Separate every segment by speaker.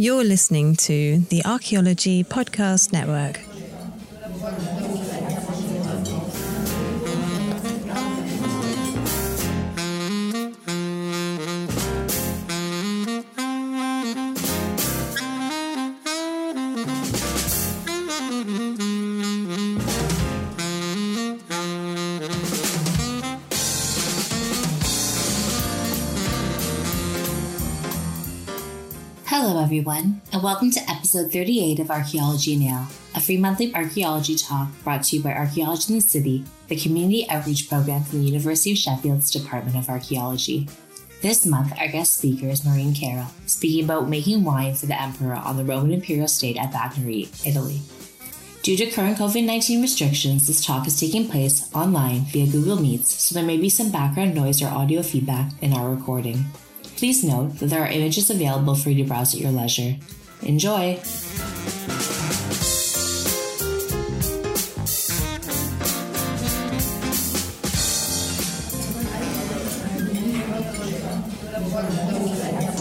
Speaker 1: You're listening to the Archaeology Podcast Network.
Speaker 2: Everyone, and welcome to episode 38 of Archaeology Now, a free monthly archaeology talk brought to you by Archaeology in the City, the community outreach program from the University of Sheffield's Department of Archaeology. This month, our guest speaker is Maureen Carroll, speaking about making wine for the Emperor on the Roman Imperial State at Vagnari, Italy. Due to current COVID 19 restrictions, this talk is taking place online via Google Meets, so there may be some background noise or audio feedback in our recording. Please note that there are images available for you to browse at your leisure. Enjoy!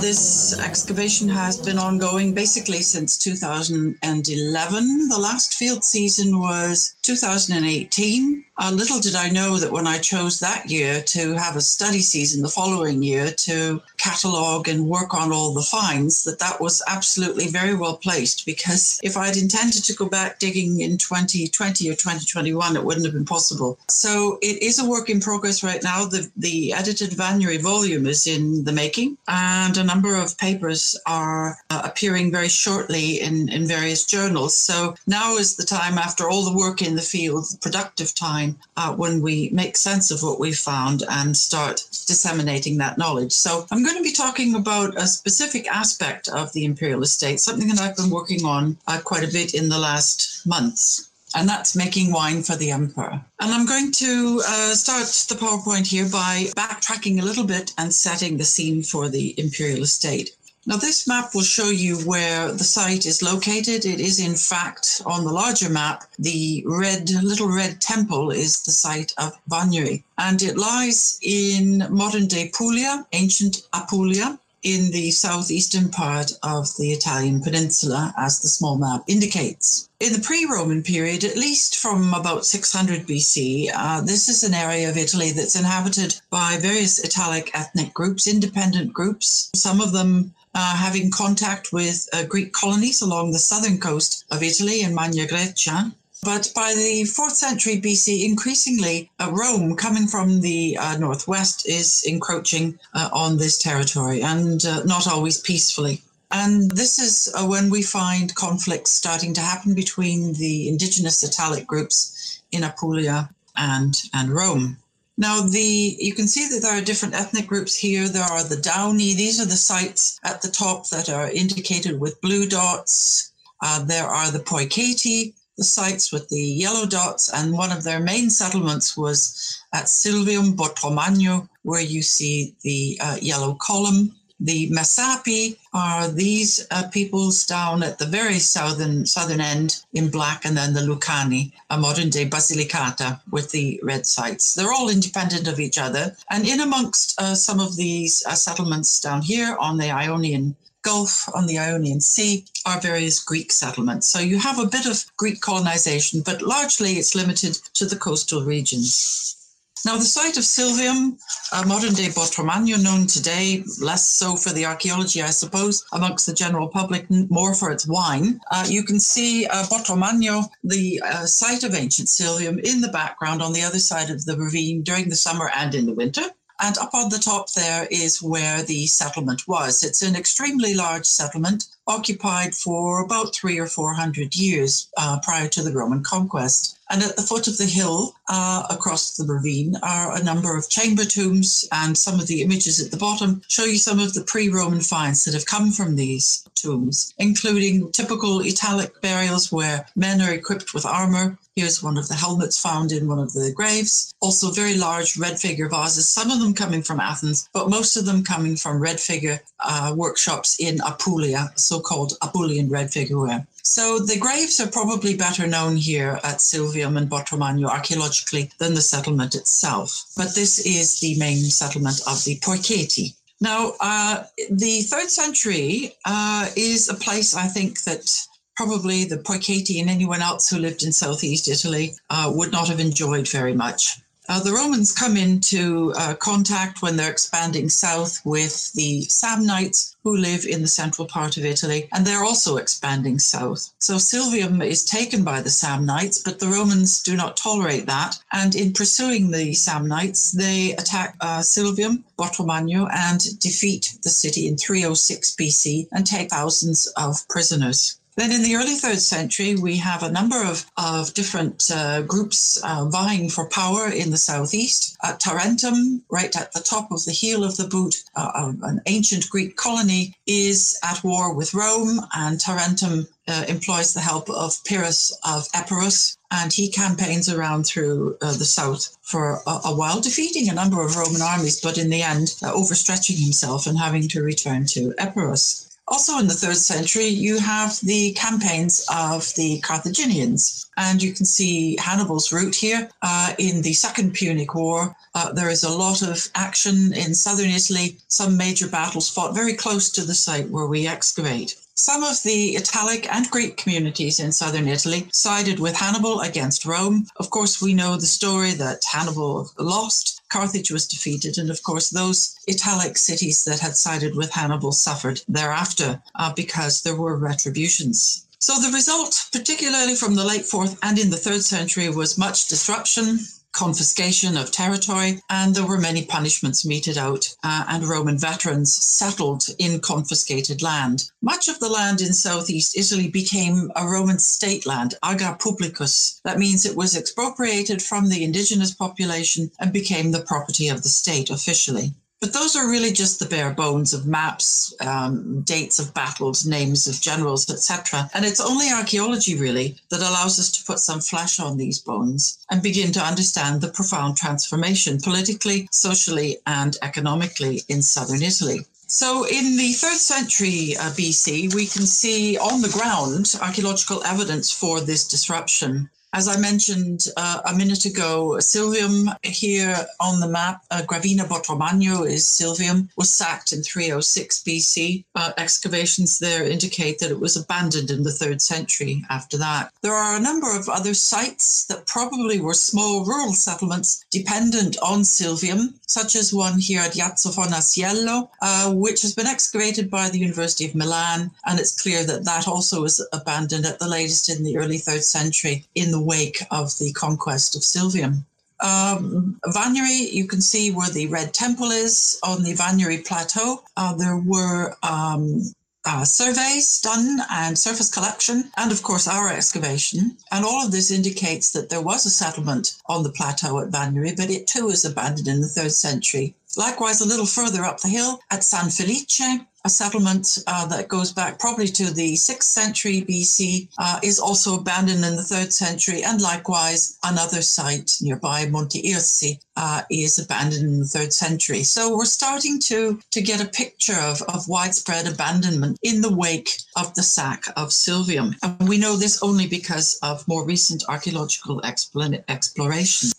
Speaker 3: This excavation has been ongoing basically since 2011. The last field season was 2018. Uh, little did I know that when I chose that year to have a study season the following year to catalogue and work on all the finds, that that was absolutely very well placed because if I'd intended to go back digging in 2020 or 2021, it wouldn't have been possible. So it is a work in progress right now. The, the edited Vagnari volume is in the making, and a number of papers are uh, appearing very shortly in, in various journals. So now is the time, after all the work in the field, productive time, uh, when we make sense of what we found and start disseminating that knowledge. So I'm going to be talking about a specific aspect of the imperial estate, something that I've been working on uh, quite a bit in the last months and that's making wine for the emperor. And I'm going to uh, start the PowerPoint here by backtracking a little bit and setting the scene for the imperial estate. Now, this map will show you where the site is located. It is, in fact, on the larger map, the red, little red temple is the site of Vagnari, and it lies in modern day Puglia, ancient Apulia, in the southeastern part of the Italian peninsula, as the small map indicates. In the pre Roman period, at least from about 600 BC, uh, this is an area of Italy that's inhabited by various Italic ethnic groups, independent groups, some of them uh, having contact with uh, Greek colonies along the southern coast of Italy in Magna Graecia. But by the 4th century BC, increasingly, uh, Rome, coming from the uh, northwest, is encroaching uh, on this territory and uh, not always peacefully. And this is uh, when we find conflicts starting to happen between the indigenous Italic groups in Apulia and, and Rome. Now, the you can see that there are different ethnic groups here. There are the Dauni. These are the sites at the top that are indicated with blue dots. Uh, there are the Peuceti, the sites with the yellow dots, and one of their main settlements was at Silvium Botromagno, where you see the uh, yellow column. The Messapi are these uh, peoples down at the very southern southern end in black, and then the Lucani, a modern day Basilicata with the red sites. They're all independent of each other, and in amongst uh, some of these uh, settlements down here on the Ionian Gulf on the Ionian Sea are various Greek settlements. So you have a bit of Greek colonization, but largely it's limited to the coastal regions. Now, the site of Silvium, a modern day Botromagno, known today less so for the archaeology, I suppose, amongst the general public, more for its wine. Uh, you can see uh, Botromagno, the uh, site of ancient Silvium, in the background on the other side of the ravine during the summer and in the winter. And up on the top there is where the settlement was. It's an extremely large settlement, occupied for about three or four hundred years uh, prior to the Roman conquest. And at the foot of the hill, uh, across the ravine, are a number of chamber tombs, and some of the images at the bottom show you some of the pre Roman finds that have come from these tombs, including typical Italic burials where men are equipped with armor. Here's one of the helmets found in one of the graves. Also, very large red figure vases, some of them coming from Athens, but most of them coming from red figure uh, workshops in Apulia, so called Apulian red figureware. So the graves are probably better known here at Silvium and Botromagno archaeologically than the settlement itself. But this is the main settlement of the Peuceti. Now, uh, the third century uh, is a place I think that probably the Peuceti and anyone else who lived in southeast Italy uh, would not have enjoyed very much. Uh, the Romans come into uh, contact when they're expanding south with the Samnites who live in the central part of Italy, and they're also expanding south. So Silvium is taken by the Samnites, but the Romans do not tolerate that. And in pursuing the Samnites, they attack uh, Silvium, Botromagno, and defeat the city in 306 BC and take thousands of prisoners. Then in the early third century, we have a number of, of different uh, groups uh, vying for power in the southeast. At Tarentum, right at the top of the heel of the boot, uh, an ancient Greek colony is at war with Rome, and Tarentum uh, employs the help of Pyrrhus of Epirus, and he campaigns around through uh, the south for a, a, while, defeating a number of Roman armies, but in the end, uh, overstretching himself and having to return to Epirus. Also in the third century, you have the campaigns of the Carthaginians. And you can see Hannibal's route here uh, in the Second Punic War. Uh, there is a lot of action in southern Italy, some major battles fought very close to the site where we excavate. Some of the Italic and Greek communities in southern Italy sided with Hannibal against Rome. Of course, we know the story that Hannibal lost, Carthage was defeated, and of course, those Italic cities that had sided with Hannibal suffered thereafter uh, because there were retributions. So the result, particularly from the late fourth and in the third century, was much disruption, confiscation of territory, and there were many punishments meted out, uh, and Roman veterans settled in confiscated land. Much of the land in southeast Italy became a Roman state land, ager publicus. That means it was expropriated from the indigenous population and became the property of the state officially. But those are really just the bare bones of maps, um, dates of battles, names of generals, etc. And it's only archaeology, really, that allows us to put some flesh on these bones and begin to understand the profound transformation politically, socially, and economically in southern Italy. So, in the third century uh, BC, we can see on the ground archaeological evidence for this disruption. As I mentioned uh, a minute ago, Silvium here on the map, uh, Gravina Botromagno is Silvium, was sacked in 306 BC. Uh, excavations there indicate that it was abandoned in the third century after that. There are a number of other sites that probably were small rural settlements dependent on Silvium, such as one here at Iazzo Fornaciello, uh, which has been excavated by the University of Milan, and it's clear that that also was abandoned at the latest in the early third century in the the wake of the conquest of Silvium. Um, you can see where the Red Temple is on the Vagnari Plateau. Uh, there were um, uh, surveys done and surface collection, and of course our excavation. And all of this indicates that there was a settlement on the plateau at Vagnari, but it too was abandoned in the third century. Likewise, a little further up the hill at San Felice, a settlement uh, that goes back probably to the 6th century BC, uh, is also abandoned in the 3rd century. And likewise, another site nearby, Monte Irsi, uh, is abandoned in the 3rd century. So we're starting to, to get a picture of, of widespread abandonment in the wake of the sack of Silvium. And we know this only because of more recent archaeological exploration.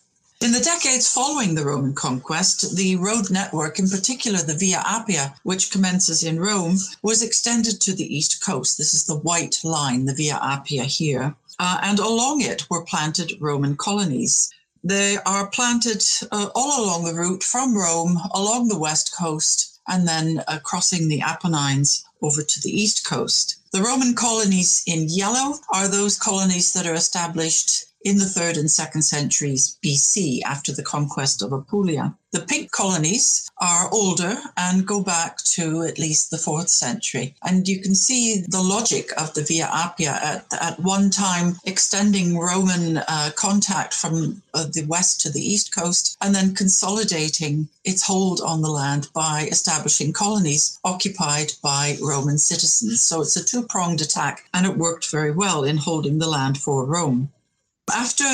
Speaker 3: In the decades following the Roman conquest, the road network, in particular the Via Appia, which commences in Rome, was extended to the east coast. This is the white line, the Via Appia here. Uh, and along it were planted Roman colonies. They are planted uh, all along the route from Rome, along the west coast, and then uh, crossing the Apennines over to the east coast. The Roman colonies in yellow are those colonies that are established in the third and second centuries BC after the conquest of Apulia. The pink colonies are older and go back to at least the fourth century. And you can see the logic of the Via Appia at, at one time extending Roman uh, contact from uh, the west to the east coast and then consolidating its hold on the land by establishing colonies occupied by Roman citizens. So it's a two pronged attack and it worked very well in holding the land for Rome. After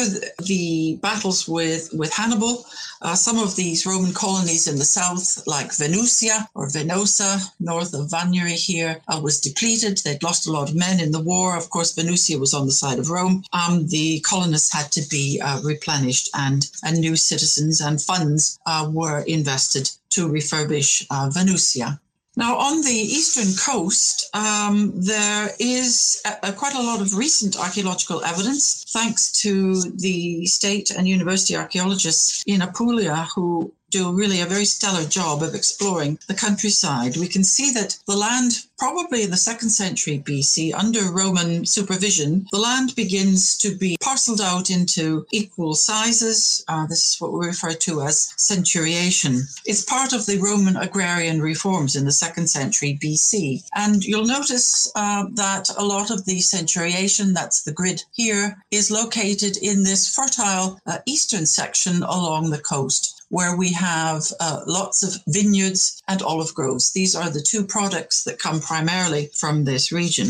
Speaker 3: the battles with, with Hannibal, uh, some of these Roman colonies in the south, like Venusia or Venosa, north of Vagnari here, uh, was depleted. They'd lost a lot of men in the war. Of course, Venusia was on the side of Rome. Um, the colonists had to be uh, replenished, and, and new citizens and funds uh, were invested to refurbish uh, Venusia. Now, on the eastern coast, um, there is a, a, quite a lot of recent archaeological evidence, thanks to the state and university archaeologists in Apulia who do really a very stellar job of exploring the countryside. We can see that the land, probably in the second century BC, under Roman supervision, the land begins to be parceled out into equal sizes. Uh, this is what we refer to as centuriation. It's part of the Roman agrarian reforms in the second century BC. And you'll notice uh, that a lot of the centuriation, that's the grid here, is located in this fertile uh, eastern section along the coast where we have uh, lots of vineyards and olive groves. These are the two products that come primarily from this region.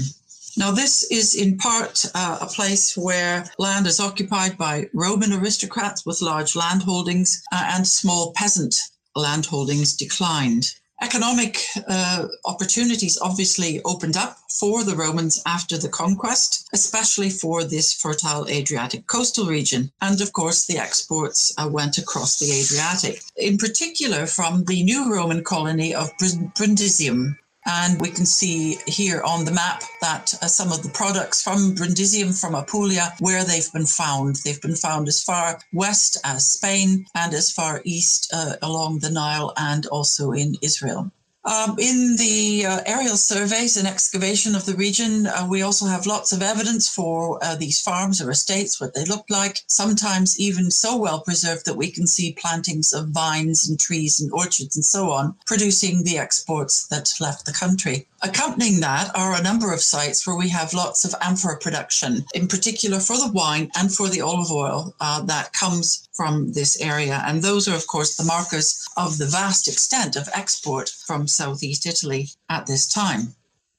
Speaker 3: Now, this is in part uh, a place where land is occupied by Roman aristocrats with large landholdings uh, and small peasant landholdings declined. Economic uh, opportunities obviously opened up for the Romans after the conquest, especially for this fertile Adriatic coastal region. And of course, the exports uh, went across the Adriatic, in particular from the new Roman colony of Brundisium, and we can see here on the map that uh, some of the products from Brundisium, from Apulia, where they've been found. They've been found as far west as Spain and as far east uh, along the Nile and also in Israel. Um, in the uh, aerial surveys and excavation of the region, uh, we also have lots of evidence for uh, these farms or estates, what they look like, sometimes even so well preserved that we can see plantings of vines and trees and orchards and so on, producing the exports that left the country. Accompanying that are a number of sites where we have lots of amphora production, in particular for the wine and for the olive oil uh, that comes from this area. And those are, of course, the markers of the vast extent of export from southeast Italy at this time.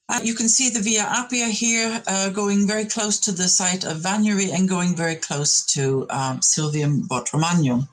Speaker 3: Uh, you can see the Via Appia here uh, going very close to the site of Vagnari and going very close to um, Silvium Botromagno.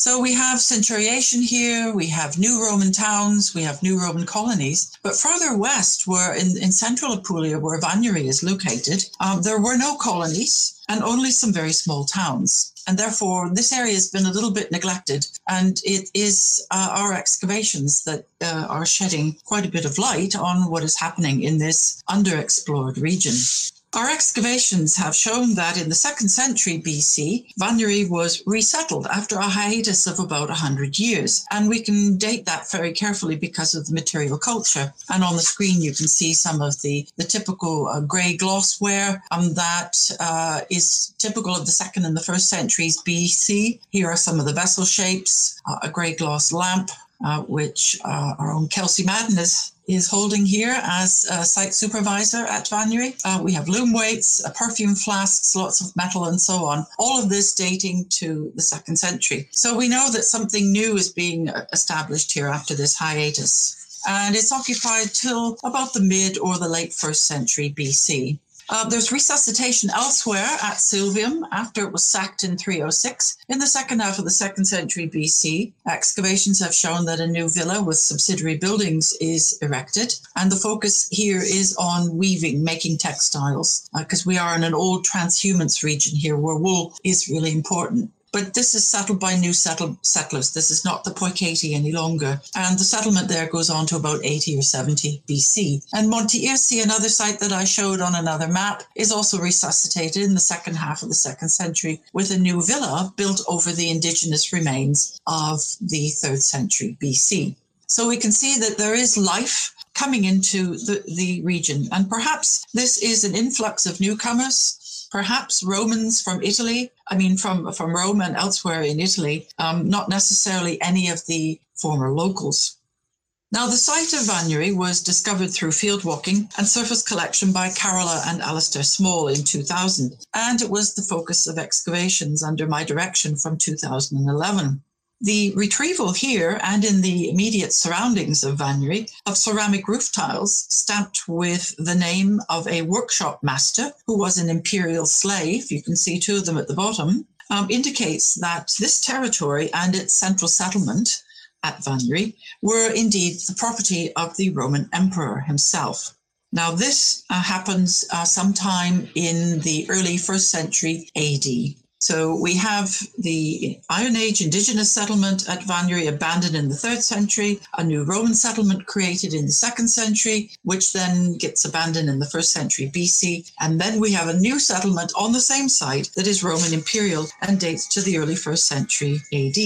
Speaker 3: So we have centuriation here, we have new Roman towns, we have new Roman colonies. But further west, where in, in central Apulia, where Vagnari is located, um, there were no colonies and only some very small towns. And therefore, this area has been a little bit neglected. And it is uh, our excavations that uh, are shedding quite a bit of light on what is happening in this underexplored region. Our excavations have shown that in the second century BC, Vagnari was resettled after a hiatus of about 100 years. And we can date that very carefully because of the material culture. And on the screen, you can see some of the, the typical uh, grey glossware um, that uh, is typical of the second and the first centuries BC. Here are some of the vessel shapes, uh, a grey gloss lamp, uh, which uh, our own Kelsey Madden is, is holding here as a site supervisor at Vagnari. Uh, we have loom weights, uh, perfume flasks, lots of metal, and so on. All of this dating to the second century. So we know that something new is being uh, established here after this hiatus. And it's occupied till about the mid or the late first century BC. Uh, there's resuscitation elsewhere at Silvium after it was sacked in 306. In the second half of the second century BC, excavations have shown that a new villa with subsidiary buildings is erected. And the focus here is on weaving, making textiles, because uh, we are in an old transhumance region here where wool is really important. But this is settled by new settled settlers. This is not the Peuceti any longer. And the settlement there goes on to about 80 or 70 BC. And Monte Irsi, another site that I showed on another map, is also resuscitated in the second half of the second century with a new villa built over the indigenous remains of the third century BC. So we can see that there is life coming into the, the region. And perhaps this is an influx of newcomers perhaps Romans from Italy, I mean, from, from Rome and elsewhere in Italy, um, not necessarily any of the former locals. Now, the site of Vagnari was discovered through field walking and surface collection by Carola and Alistair Small in 2000, and it was the focus of excavations under my direction from 2011. The retrieval here and in the immediate surroundings of Vagnari of ceramic roof tiles stamped with the name of a workshop master who was an imperial slave, you can see two of them at the bottom, um, indicates that this territory and its central settlement at Vagnari were indeed the property of the Roman emperor himself. Now, this uh, happens uh, sometime in the early first century AD. So we have the Iron Age indigenous settlement at Vagnari abandoned in the third century, a new Roman settlement created in the second century, which then gets abandoned in the first century BC. And then we have a new settlement on the same site that is Roman imperial and dates to the early first century AD.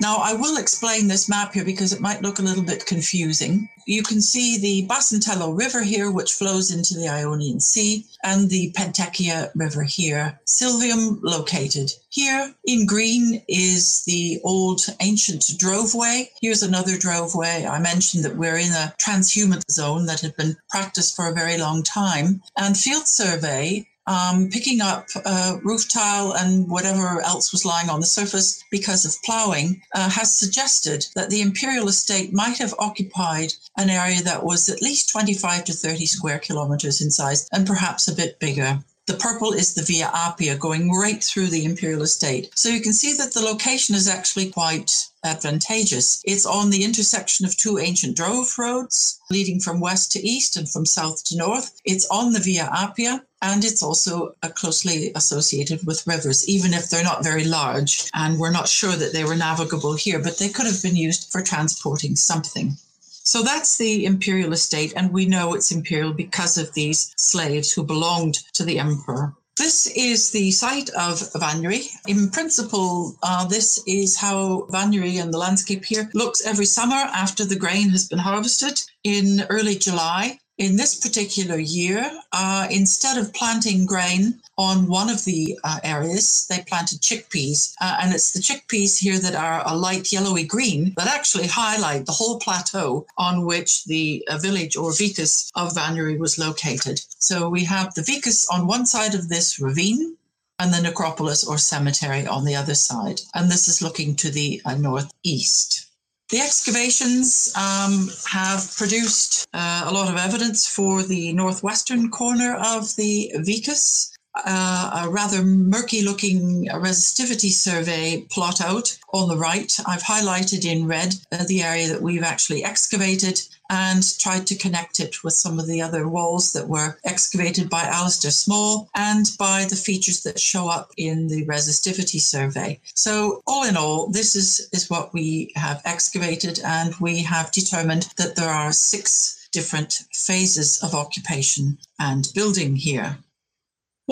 Speaker 3: Now, I will explain this map here because it might look a little bit confusing. You can see the Basantello River here, which flows into the Ionian Sea, and the Pentecchia River here, Silvium located. Here in green is the old ancient droveway. Here's another droveway. I mentioned that we're in a transhumant zone that had been practiced for a very long time. And field survey um, picking up uh, roof tile and whatever else was lying on the surface because of ploughing, uh, has suggested that the imperial estate might have occupied an area that was at least 25 to 30 square kilometers in size and perhaps a bit bigger. The purple is the Via Appia going right through the imperial estate. So you can see that the location is actually quite advantageous. It's on the intersection of two ancient drove roads leading from west to east and from south to north. It's on the Via Appia and it's also uh, closely associated with rivers, even if they're not very large. And we're not sure that they were navigable here, but they could have been used for transporting something. So that's the imperial estate, and we know it's imperial because of these slaves who belonged to the emperor. This is the site of Vagnari. In principle, uh, this is how Vagnari and the landscape here looks every summer after the grain has been harvested in early July in this particular year, uh, instead of planting grain on one of the uh, areas, they planted chickpeas. Uh, and it's the chickpeas here that are a light yellowy green that actually highlight the whole plateau on which the uh, village or vicus of Vagnari was located. So we have the vicus on one side of this ravine and the necropolis or cemetery on the other side. And this is looking to the uh, northeast. The excavations um, have produced uh, a lot of evidence for the northwestern corner of the Vicus. Uh, a rather murky looking resistivity survey plot out on the right. I've highlighted in red uh, the area that we've actually excavated and tried to connect it with some of the other walls that were excavated by Alistair Small and by the features that show up in the resistivity survey. So, all in all, this is, is what we have excavated, and we have determined that there are six different phases of occupation and building here.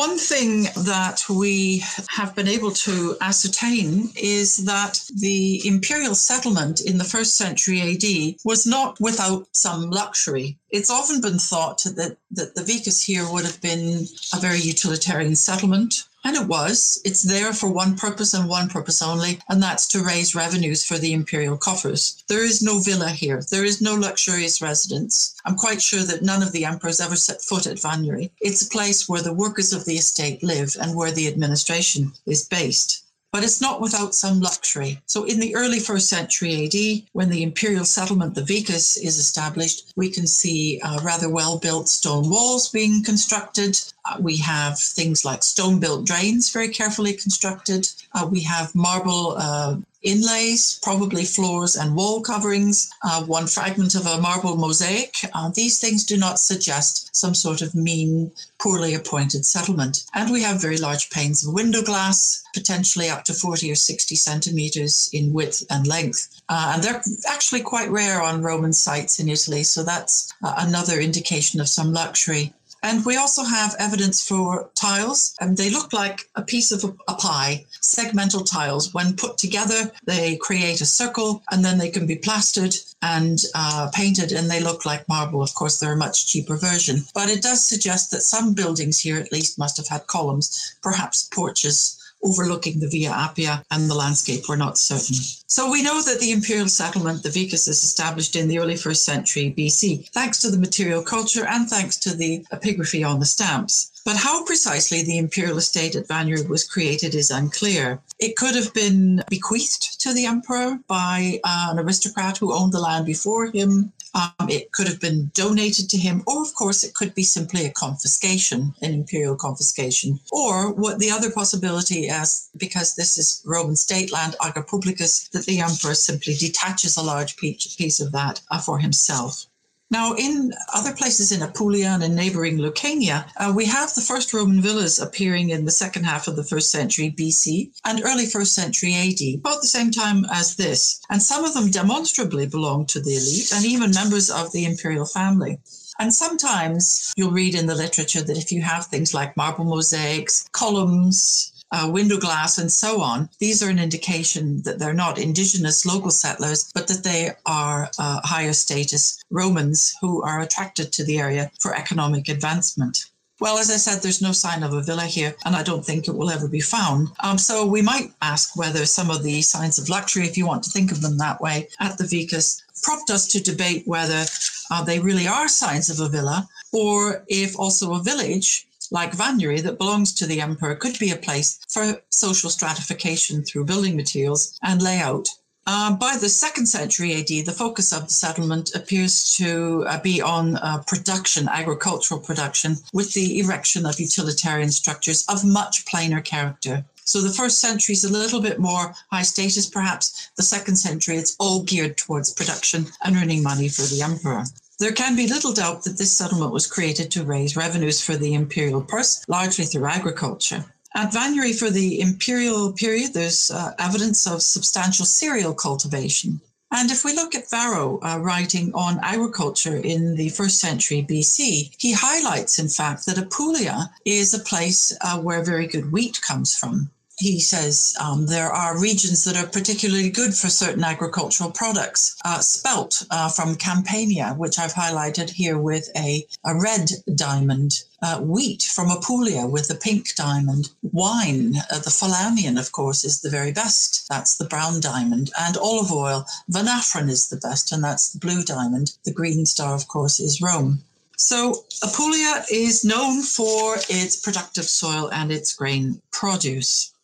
Speaker 3: One thing that we have been able to ascertain is that the imperial settlement in the first century AD was not without some luxury. It's often been thought that, that the vicus here would have been a very utilitarian settlement and it was. It's there for one purpose and one purpose only, and that's to raise revenues for the imperial coffers. There is no villa here. There is no luxurious residence. I'm quite sure that none of the emperors ever set foot at Vagnari. It's a place where the workers of the estate live and where the administration is based but it's not without some luxury. So, in the early first century AD, when the imperial settlement, the Vicus, is established, we can see uh, rather well built stone walls being constructed. Uh, we have things like stone built drains, very carefully constructed. Uh, we have marble uh, inlays, probably floors and wall coverings, uh, one fragment of a marble mosaic. Uh, these things do not suggest some sort of mean, poorly appointed settlement. And we have very large panes of window glass, potentially up to 40 or 60 centimeters in width and length. Uh, and they're actually quite rare on Roman sites in Italy, so that's uh, another indication of some luxury. And we also have evidence for tiles, and they look like a piece of a, pie, segmental tiles. When put together, they create a circle and then they can be plastered and uh, painted, and they look like marble. Of course, they're a much cheaper version, but it does suggest that some buildings here at least must have had columns, perhaps porches overlooking the Via Appia and the landscape we're not certain. So we know that the imperial settlement, the Vicus, is established in the early first century BC, thanks to the material culture and thanks to the epigraphy on the stamps. But how precisely the imperial estate at Vagnari was created is unclear. It could have been bequeathed to the emperor by an aristocrat who owned the land before him. Um, it could have been donated to him, or of course, it could be simply a confiscation, an imperial confiscation. Or what the other possibility is, because this is Roman state land, ager publicus, that the emperor simply detaches a large piece of that uh, for himself. Now, in other places in Apulia and in neighboring Lucania, uh, we have the first Roman villas appearing in the second half of the first century BC and early first century AD, about the same time as this. And some of them demonstrably belong to the elite and even members of the imperial family. And sometimes you'll read in the literature that if you have things like marble mosaics, columns, uh, window glass, and so on, these are an indication that they're not indigenous local settlers, but that they are uh, higher status Romans who are attracted to the area for economic advancement. Well, as I said, there's no sign of a villa here, and I don't think it will ever be found. Um, so we might ask whether some of the signs of luxury, if you want to think of them that way, at the Vicus prompt us to debate whether uh, they really are signs of a villa or if also a village like Vagnari that belongs to the emperor could be a place for social stratification through building materials and layout. Uh, by the second century AD, the focus of the settlement appears to uh, be on uh, production, agricultural production, with the erection of utilitarian structures of much plainer character. So the first century is a little bit more high status, perhaps. The second century, it's all geared towards production and earning money for the emperor. There can be little doubt that this settlement was created to raise revenues for the imperial purse, largely through agriculture. At Vagnari for the imperial period, there's uh, evidence of substantial cereal cultivation. And if we look at Varro uh, writing on agriculture in the first century BC, he highlights, in fact, that Apulia is a place uh, where very good wheat comes from he says um, there are regions that are particularly good for certain agricultural products. Uh, spelt uh, from Campania, which I've highlighted here with a, a red diamond. Uh, wheat from Apulia with the pink diamond. Wine, uh, the Falernian, of course, is the very best. That's the brown diamond. And olive oil, Venafrum is the best, and that's the blue diamond. The green star, of course, is Rome. So Apulia is known for its productive soil and its grain produce.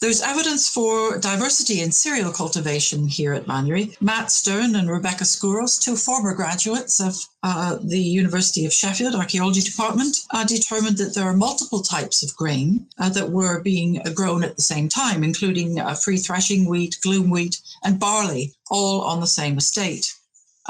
Speaker 3: There's evidence for diversity in cereal cultivation here at Vagnari. Matt Stern and Rebecca Skouros, two former graduates of uh, the University of Sheffield Archaeology Department, uh, determined that there are multiple types of grain uh, that were being grown at the same time, including uh, free threshing wheat, glume wheat, and barley, all on the same estate.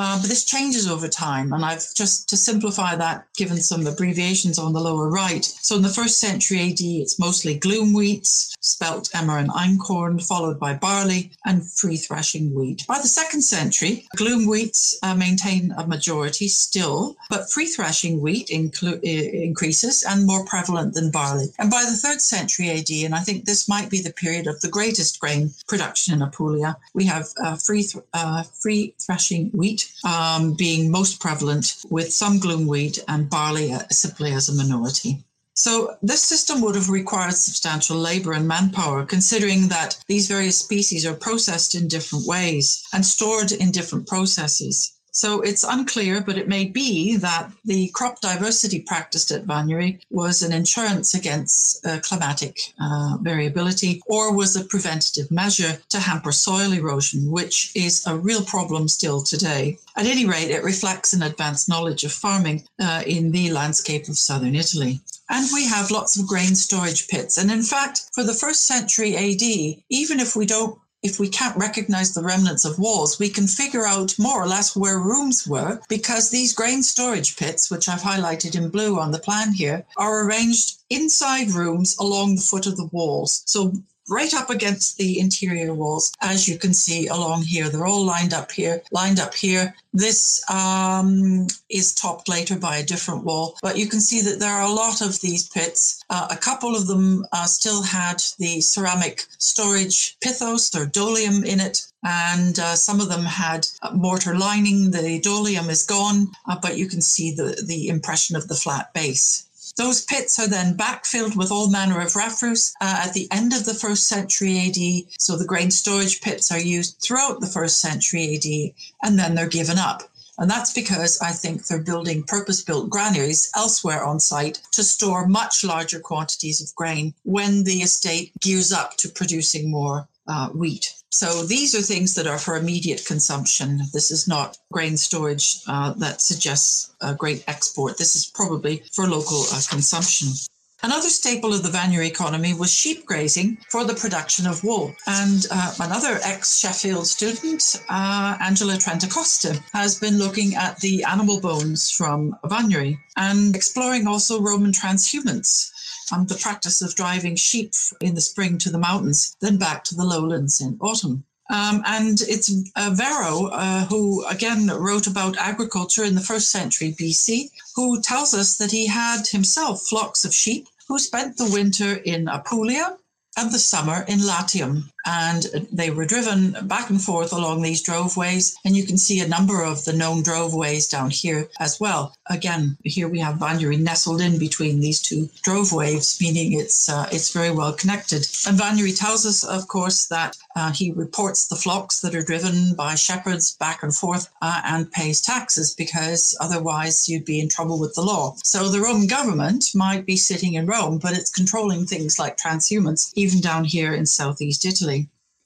Speaker 3: Uh, but this changes over time. And I've just to simplify that, given some abbreviations on the lower right. So in the first century AD, it's mostly glume wheats, spelt emmer and einkorn, followed by barley and free threshing wheat. By the second century, glume wheats uh, maintain a majority still, but free threshing wheat inclu- increases and more prevalent than barley. And by the third century AD, and I think this might be the period of the greatest grain production in Apulia, we have uh, free, th- uh, free threshing wheat um, being most prevalent, with some glume wheat and barley uh, simply as a minority. So, this system would have required substantial labor and manpower, considering that these various species are processed in different ways and stored in different processes. So it's unclear, but it may be that the crop diversity practiced at Vagnari was an insurance against uh, climatic uh, variability or was a preventative measure to hamper soil erosion, which is a real problem still today. At any rate, it reflects an advanced knowledge of farming uh, in the landscape of southern Italy. And we have lots of grain storage pits. And in fact, for the first century AD, even if we don't if we can't recognize the remnants of walls, we can figure out more or less where rooms were because these grain storage pits, which I've highlighted in blue on the plan here, are arranged inside rooms along the foot of the walls. So right up against the interior walls, as you can see along here. They're all lined up here, lined up here. This um, is topped later by a different wall, but you can see that there are a lot of these pits. Uh, a couple of them uh, still had the ceramic storage pithos or dolium in it, and uh, some of them had mortar lining. The dolium is gone, uh, but you can see the, the impression of the flat base. Those pits are then backfilled with all manner of refuse uh, at the end of the first century AD. So the grain storage pits are used throughout the first century AD, and then they're given up. And that's because I think they're building purpose built granaries elsewhere on site to store much larger quantities of grain when the estate gears up to producing more uh, wheat. So these are things that are for immediate consumption. This is not grain storage uh, that suggests a great export. This is probably for local uh, consumption. Another staple of the Vagnari economy was sheep grazing for the production of wool. And uh, another ex Sheffield student, uh, Angela Trentacosta, has been looking at the animal bones from Vagnari and exploring also Roman transhumance um, the practice of driving sheep in the spring to the mountains, then back to the lowlands in autumn. Um, and it's uh, Varro, uh, who again wrote about agriculture in the first century BC, who tells us that he had himself flocks of sheep who spent the winter in Apulia and the summer in Latium and they were driven back and forth along these droveways. And you can see a number of the known droveways down here as well. Again, here we have Vagnari nestled in between these two droveways, meaning it's uh, it's very well connected. And Vanier tells us, of course, that uh, he reports the flocks that are driven by shepherds back and forth uh, and pays taxes because otherwise you'd be in trouble with the law. So the Roman government might be sitting in Rome, but it's controlling things like transhumance, even down here in southeast Italy.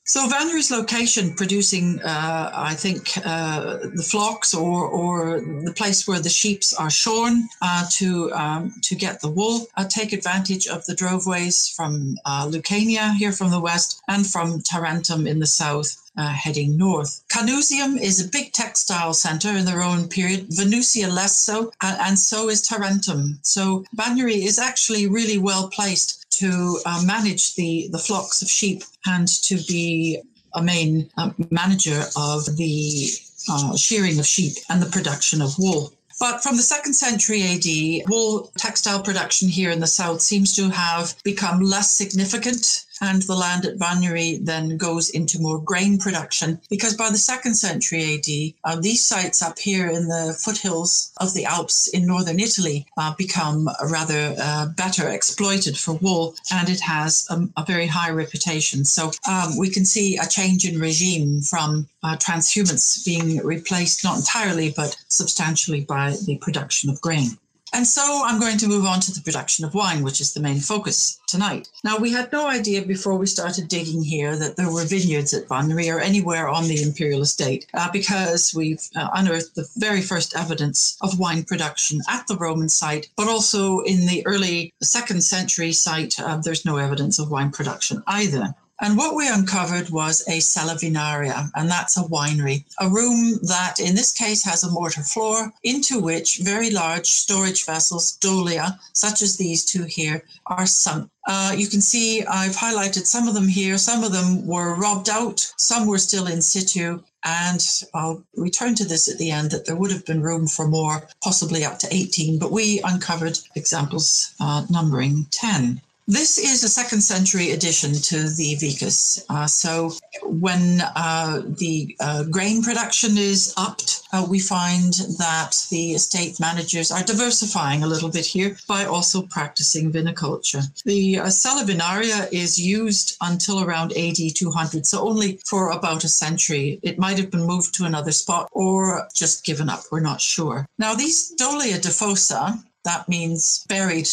Speaker 3: So Vagnari's location producing, uh, I think, uh, the flocks or, or the place where the sheeps are shorn uh, to um, to get the wool, uh, take advantage of the droveways from uh, Lucania here from the west and from Tarentum in the south. Uh, heading north. Canusium is a big textile center in the Roman period, Venusia less so, and so is Tarentum. So Vagnari is actually really well placed to uh, manage the, the flocks of sheep and to be a main uh, manager of the uh, shearing of sheep and the production of wool. But from the second century AD, wool textile production here in the south seems to have become less significant and the land at Vagnari then goes into more grain production because by the second century AD, uh, these sites up here in the foothills of the Alps in northern Italy uh, become rather uh, better exploited for wool and it has a, a very high reputation. So um, we can see a change in regime from uh, transhumance being replaced not entirely but substantially by the production of grain. And so I'm going to move on to the production of wine, which is the main focus tonight. Now, we had no idea before we started digging here that there were vineyards at Vagnari or anywhere on the imperial estate uh, because we've uh, unearthed the very first evidence of wine production at the Roman site, but also in the early second century site, uh, there's no evidence of wine production either. And what we uncovered was a cella vinaria, and that's a winery, a room that in this case has a mortar floor into which very large storage vessels, dolia, such as these two here, are sunk. Uh, you can see I've highlighted some of them here. Some of them were robbed out, some were still in situ. And I'll return to this at the end that there would have been room for more, possibly up to 18, but we uncovered examples uh, numbering 10. This is a second century addition to the vicus. Uh, so when uh, the uh, grain production is upped, uh, we find that the estate managers are diversifying a little bit here by also practicing viniculture. The uh, Cella Vinaria is used until around AD 200, so only for about a century. It might have been moved to another spot or just given up. We're not sure. Now, these Dolia defossa that means buried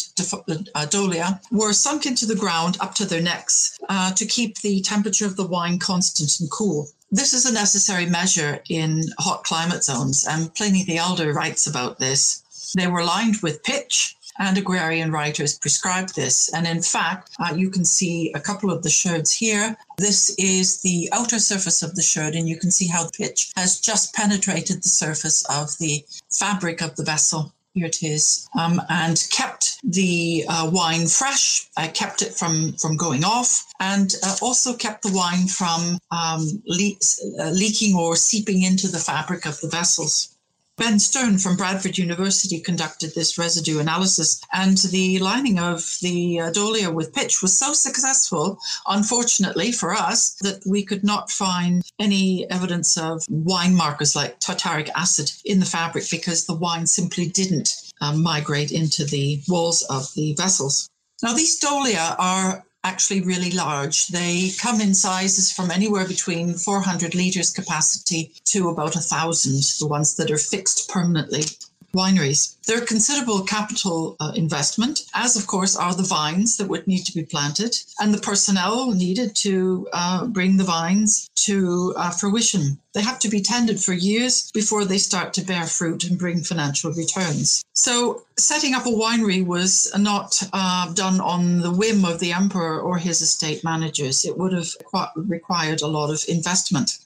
Speaker 3: uh, dolia, were sunk into the ground up to their necks uh, to keep the temperature of the wine constant and cool. This is a necessary measure in hot climate zones, and Pliny the Elder writes about this. They were lined with pitch, and agrarian writers prescribed this. And in fact, uh, you can see a couple of the sherds here. This is the outer surface of the sherd, and you can see how pitch has just penetrated the surface of the fabric of the vessel here it is, um, and kept the uh, wine fresh, I kept it from, from going off, and uh, also kept the wine from um, le- uh, leaking or seeping into the fabric of the vessels. Ben Stone from Bradford University conducted this residue analysis, and the lining of the uh, Dolia with pitch was so successful, unfortunately for us, that we could not find any evidence of wine markers like tartaric acid in the fabric because the wine simply didn't uh, migrate into the walls of the vessels. Now, these Dolia are actually really large. They come in sizes from anywhere between 400 litres capacity to about a thousand, the ones that are fixed permanently wineries. They're considerable capital uh, investment, as of course are the vines that would need to be planted and the personnel needed to uh, bring the vines to uh, fruition. They have to be tended for years before they start to bear fruit and bring financial returns. So, setting up a winery was not uh, done on the whim of the emperor or his estate managers. It would have required a lot of investment.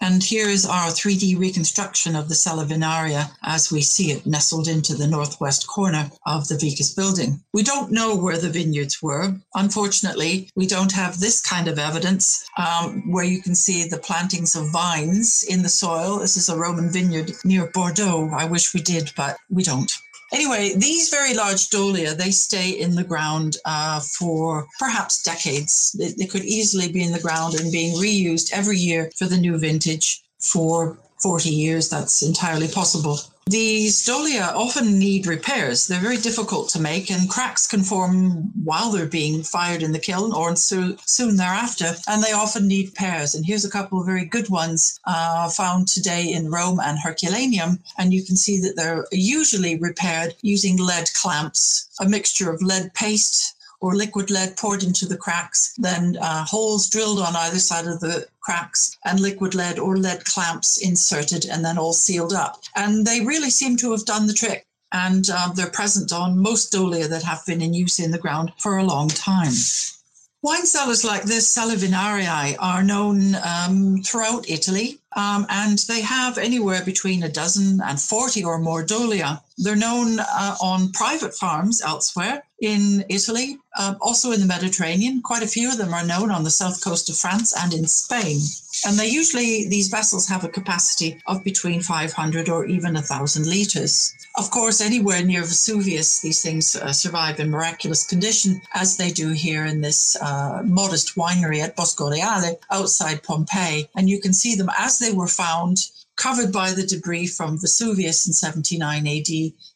Speaker 3: And here is our 3D reconstruction of the Cella Vinaria as we see it nestled into the northwest corner of the Vicus building. We don't know where the vineyards were. Unfortunately, we don't have this kind of evidence um, where you can see the plantings of vines in the soil. This is a Roman vineyard near Bordeaux. I wish we did, but we don't. Anyway, these very large dolia, they stay in the ground uh, for perhaps decades. They, they could easily be in the ground and being reused every year for the new vintage for 40 years. That's entirely possible. These dolia often need repairs. They're very difficult to make, and cracks can form while they're being fired in the kiln or so, soon thereafter. And they often need repairs. And here's a couple of very good ones uh, found today in Rome and Herculaneum. And you can see that they're usually repaired using lead clamps, a mixture of lead paste or liquid lead poured into the cracks, then uh, holes drilled on either side of the cracks, and liquid lead or lead clamps inserted and then all sealed up. And they really seem to have done the trick. And um, they're present on most dolia that have been in use in the ground for a long time. Wine cellars like this, Cella Vinarii, are known um, throughout Italy, um, and they have anywhere between a dozen and 40 or more dolia. They're known uh, on private farms elsewhere in Italy, uh, also in the Mediterranean. Quite a few of them are known on the south coast of France and in Spain. And they usually, these vessels have a capacity of between 500 or even 1,000 litres. Of course, anywhere near Vesuvius, these things uh, survive in miraculous condition, as they do here in this uh, modest winery at Bosco Reale outside Pompeii. And you can see them as they were found covered by the debris from Vesuvius in 79 AD,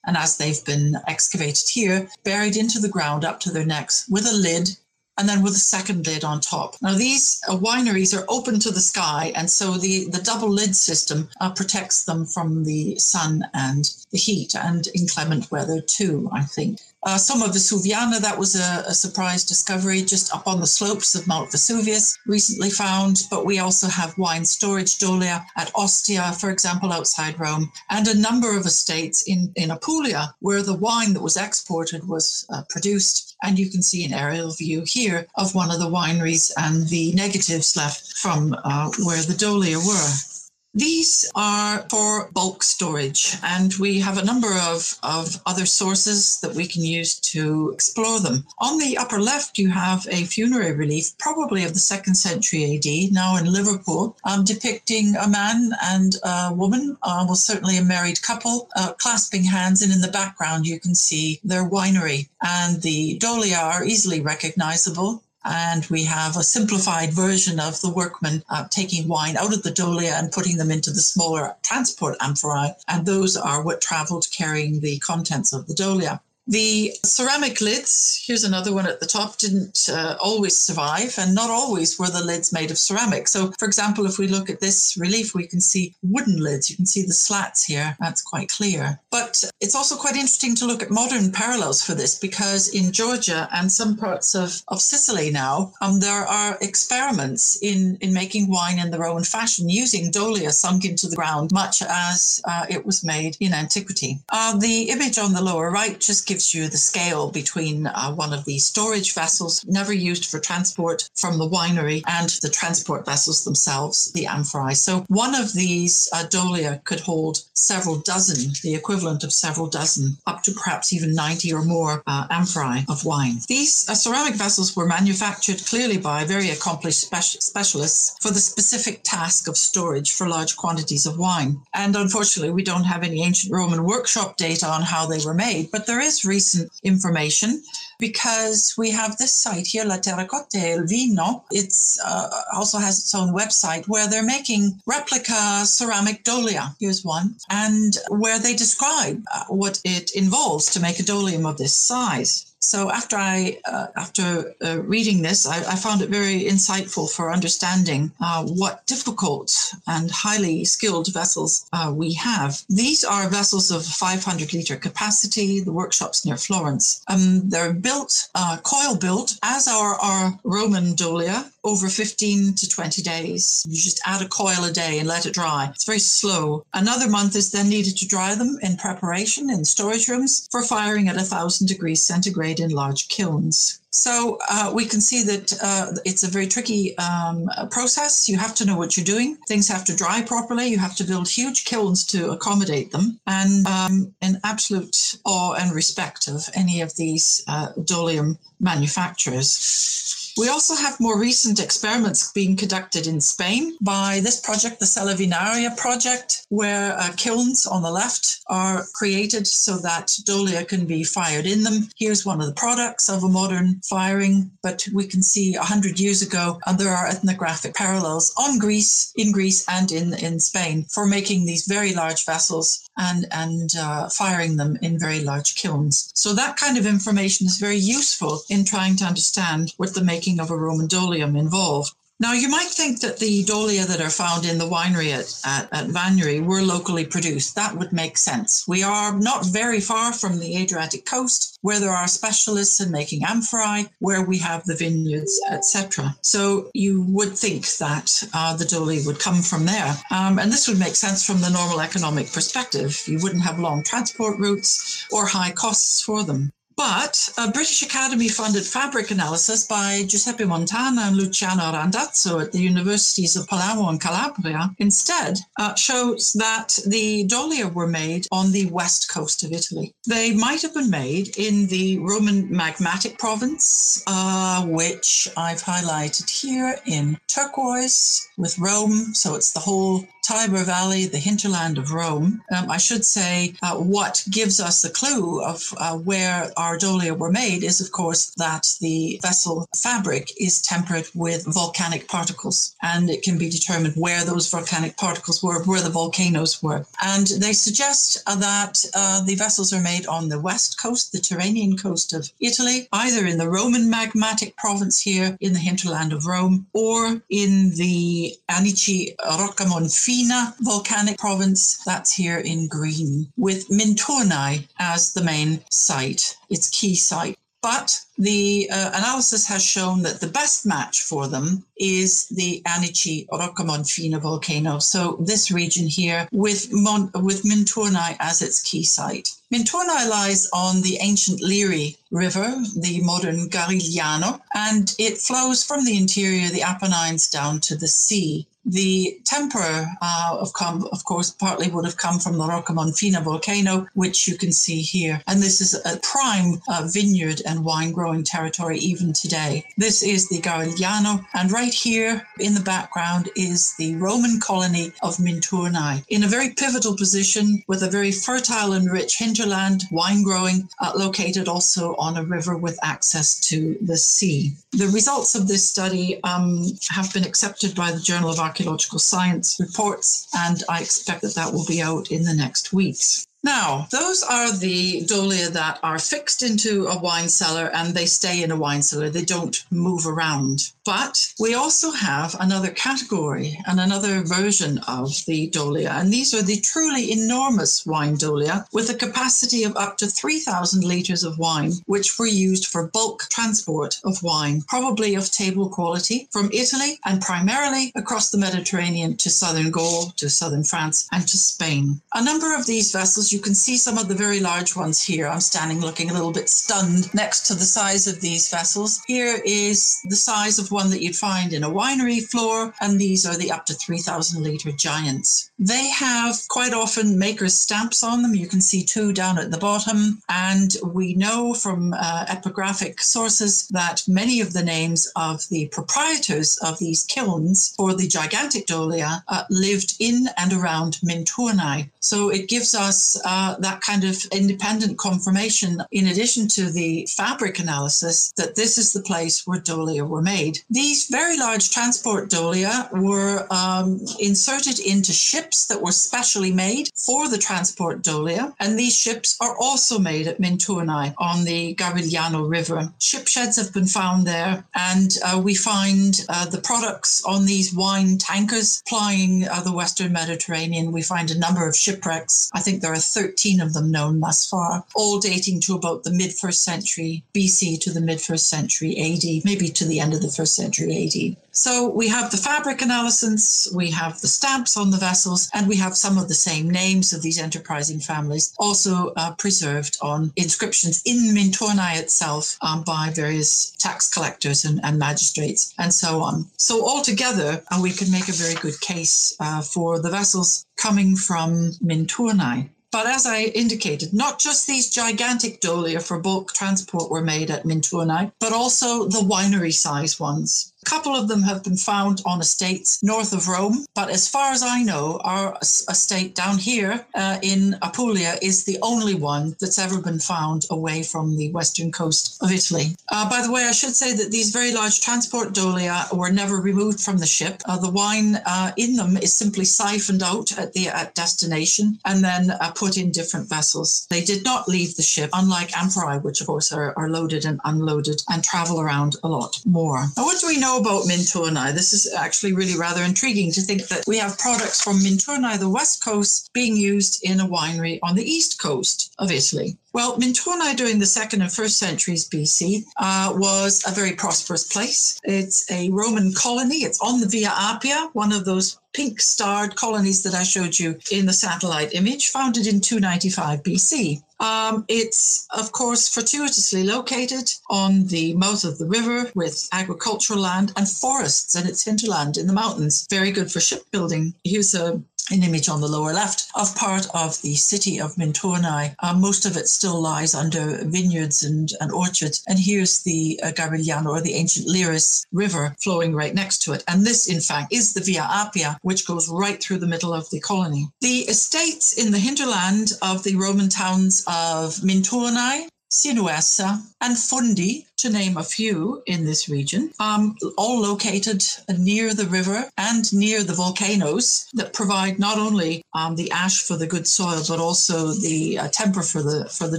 Speaker 3: and as they've been excavated here, buried into the ground up to their necks with a lid and then with a second lid on top. Now, these wineries are open to the sky, and so the, the double lid system uh, protects them from the sun and the heat and inclement weather too, I think. Uh, of Vesuviana, that was a, a, surprise discovery just up on the slopes of Mount Vesuvius, recently found. But we also have wine storage dolia at Ostia, for example, outside Rome, and a number of estates in, in Apulia where the wine that was exported was uh, produced. And you can see an aerial view here of one of the wineries and the negatives left from uh, where the dolia were. These are for bulk storage, and we have a number of, of other sources that we can use to explore them. On the upper left, you have a funerary relief, probably of the second century AD, now in Liverpool, um, depicting a man and a woman, uh, well, certainly a married couple, uh, clasping hands, and in the background, you can see their winery. And the dolia are easily recognizable and we have a simplified version of the workmen uh, taking wine out of the dolia and putting them into the smaller transport amphorae, and those are what traveled carrying the contents of the dolia. The ceramic lids, here's another one at the top, didn't uh, always survive, and not always were the lids made of ceramic. So, for example, if we look at this relief, we can see wooden lids. You can see the slats here. That's quite clear. But it's also quite interesting to look at modern parallels for this because in Georgia and some parts of, of Sicily now, um, there are experiments in, in making wine in their own fashion using dolia sunk into the ground, much as uh, it was made in antiquity. Uh, the image on the lower right just gives gives you the scale between uh, one of the storage vessels, never used for transport from the winery, and the transport vessels themselves, the amphorae. So one of these uh, dolia could hold several dozen, the equivalent of several dozen, up to perhaps even 90 or more uh, amphorae of wine. These uh, ceramic vessels were manufactured clearly by very accomplished speci- specialists for the specific task of storage for large quantities of wine. And unfortunately, we don't have any ancient Roman workshop data on how they were made, but there is recent information because we have this site here, La Terracotta El Vino. It uh, also has its own website where they're making replica ceramic dolia. Here's one, and where they describe uh, what it involves to make a dolium of this size. So after I, uh, after uh, reading this, I, I, found it very insightful for understanding uh, what difficult and highly skilled vessels uh, we have. These are vessels of 500 liter capacity. The workshops near Florence. Um, they're built, uh, coil built, as are our Roman dolia, over 15 to 20 days. You just add a coil a day and let it dry. It's very slow. Another month is then needed to dry them in preparation in storage rooms for firing at 1000 degrees centigrade in large kilns. So uh, we can see that uh, it's a very tricky um, process. You have to know what you're doing. Things have to dry properly. You have to build huge kilns to accommodate them. And um, in absolute awe and respect of any of these uh, dolium manufacturers. We also have more recent experiments being conducted in Spain by this project, the Salavinaria project, where uh, kilns on the left are created so that dolia can be fired in them. Here's one of the products of a modern firing, but we can see 100 years ago, and there are ethnographic parallels on Greece, in Greece, and in, in Spain for making these very large vessels and, and uh, firing them in very large kilns. So that kind of information is very useful in trying to understand what the making of a Roman dolium involved. Now, you might think that the dolia that are found in the winery at, at, at Vagnari were locally produced. That would make sense. We are not very far from the Adriatic coast, where there are specialists in making amphorae, where we have the vineyards, etc. So you would think that uh, the dolia would come from there. Um, and this would make sense from the normal economic perspective. You wouldn't have long transport routes or high costs for them. But a British Academy funded fabric analysis by Giuseppe Montana and Luciano Randazzo at the universities of Palermo and Calabria instead uh, shows that the dolia were made on the west coast of Italy. They might have been made in the Roman Magmatic province, uh, which I've highlighted here in turquoise with Rome. So it's the whole Tiber Valley, the hinterland of Rome. Um, I should say uh, what gives us the clue of uh, where our dolia were made is, of course, that the vessel fabric is tempered with volcanic particles, and it can be determined where those volcanic particles were, where the volcanoes were. And they suggest uh, that uh, the vessels are made on the west coast, the Tyrrhenian coast of Italy, either in the Roman magmatic province here in the hinterland of Rome, or in the Ernici Roccamonfina volcanic province, that's here in green, with Minturnae as the main site, its key site. But the uh, analysis has shown that the best match for them is the Ernici Roccamonfina volcano. So this region here with, Mon- with Minturnae as its key site. Minturnae lies on the ancient Liri River, the modern Garigliano, and it flows from the interior of the Apennines down to the sea. The temper uh, of, com- of course, partly would have come from the Roccamonfina volcano, which you can see here. And this is a prime uh, vineyard and wine growing territory even today. This is the Garigliano, and right here in the background is the Roman colony of Minturnae, in a very pivotal position with a very fertile and rich hinterland, wine growing, uh, located also on a river with access to the sea. The results of this study um, have been accepted by the Journal of Archaeological Science reports, and I expect that that will be out in the next weeks. Now, those are the dolia that are fixed into a wine cellar and they stay in a wine cellar. They don't move around. But we also have another category and another version of the dolia. And these are the truly enormous wine dolia with a capacity of up to 3,000 litres of wine, which were used for bulk transport of wine, probably of table quality, from Italy and primarily across the Mediterranean to southern Gaul, to southern France, and to Spain. A number of these vessels you can see some of the very large ones here. I'm standing looking a little bit stunned next to the size of these vessels. Here is the size of one that you'd find in a winery floor, and these are the up to 3,000 litre giants. They have quite often maker's stamps on them. You can see two down at the bottom, and we know from uh, epigraphic sources that many of the names of the proprietors of these kilns for the gigantic dolia uh, lived in and around Minturnae. So it gives us uh, that kind of independent confirmation, in addition to the fabric analysis, that this is the place where dolia were made. These very large transport dolia were um, inserted into ships that were specially made for the transport dolia, and these ships are also made at Minturnae on the Garigliano River. Ship sheds have been found there, and uh, we find uh, the products on these wine tankers plying uh, the Western Mediterranean. We find a number of shipwrecks. I think there are 13 of them known thus far, all dating to about the mid first century BC to the mid first century AD, maybe to the end of the first century AD. So we have the fabric analysis, we have the stamps on the vessels, and we have some of the same names of these enterprising families also uh, preserved on inscriptions in Minturnae itself um, by various tax collectors and, and, magistrates and so on. So altogether, uh, we can make a very good case uh, for the vessels coming from Minturnae. But as I indicated, not just these gigantic dolia for bulk transport were made at Minturnae, but also the winery size ones. A couple of them have been found on estates north of Rome, but as far as I know, our estate down here uh, in Apulia is the only one that's ever been found away from the western coast of Italy. Uh, by the way, I should say that these very large transport dolia were never removed from the ship. Uh, the wine uh, in them is simply siphoned out at the at destination and then uh, put in different vessels. They did not leave the ship, unlike amphorae, which of course are, are loaded and unloaded and travel around a lot more. Now, what do we know? About Minturnae. This is actually really rather intriguing to think that we have products from Minturnae, the west coast, being used in a winery on the east coast of Italy. Well, Minturnae during the second and first centuries BC uh, was a very prosperous place. It's a Roman colony. It's on the Via Appia, one of those pink starred colonies that I showed you in the satellite image, founded in 295 BC. Um, it's, of course, fortuitously located on the mouth of the river with agricultural land and forests and its hinterland in the mountains. Very good for shipbuilding. Here's a an image on the lower left of part of the city of Minturnae. Uh, most of it still lies under vineyards and, and orchards. And here's the uh, Garigliano or the ancient Liris River flowing right next to it. And this, in fact, is the Via Appia, which goes right through the middle of the colony. The estates in the hinterland of the Roman towns of Minturnae, Sinuessa, and Fundi to name a few in this region, um, all located near the river and near the volcanoes that provide not only um, the ash for the good soil, but also the uh, temper for the for the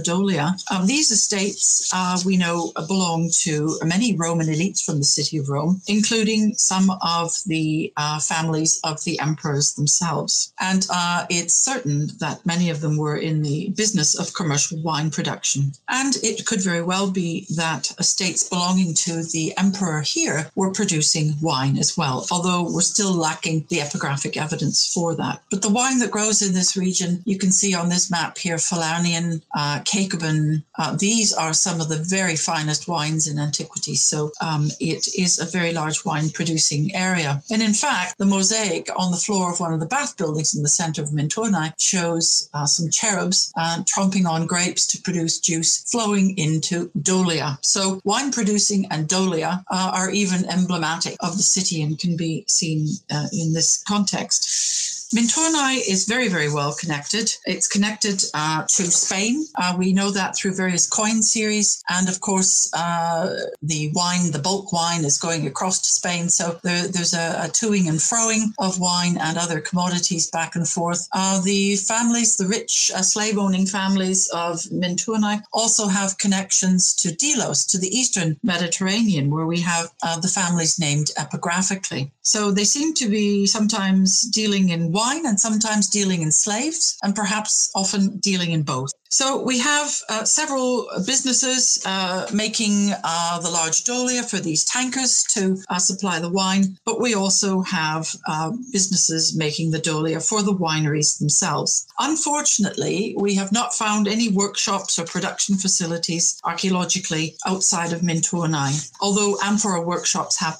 Speaker 3: dolia. Um, these estates, uh, we know, belong to many Roman elites from the city of Rome, including some of the uh, families of the emperors themselves. And uh, it's certain that many of them were in the business of commercial wine production. And it could very well that estates belonging to the emperor here were producing wine as well, although we're still lacking the epigraphic evidence for that. But the wine that grows in this region, you can see on this map here, Falernian, uh, Caecuban, uh, these are some of the very finest wines in antiquity. So um, it is a very large wine producing area. And in fact, the mosaic on the floor of one of the bath buildings in the center of Minturnae shows uh, some cherubs uh, tromping on grapes to produce juice flowing into Dolia. So wine producing and Dolia uh, are even emblematic of the city and can be seen uh, in this context. Minturnae is very, very well connected. It's connected uh, to Spain. Uh, we know that through various coin series. And of course, uh, the wine, the bulk wine, is going across to Spain. So there, there's a, a toing and froing of wine and other commodities back and forth. Uh, the families, the rich uh, slave owning families of Minturnae, also have connections to Delos, to the eastern Mediterranean, where we have uh, the families named epigraphically. So they seem to be sometimes dealing in wine and sometimes dealing in slaves, and perhaps often dealing in both. So we have uh, several businesses uh, making uh, the large dolia for these tankers to uh, supply the wine, but we also have uh, businesses making the dolia for the wineries themselves. Unfortunately, we have not found any workshops or production facilities archaeologically outside of Minturnae, although amphora workshops have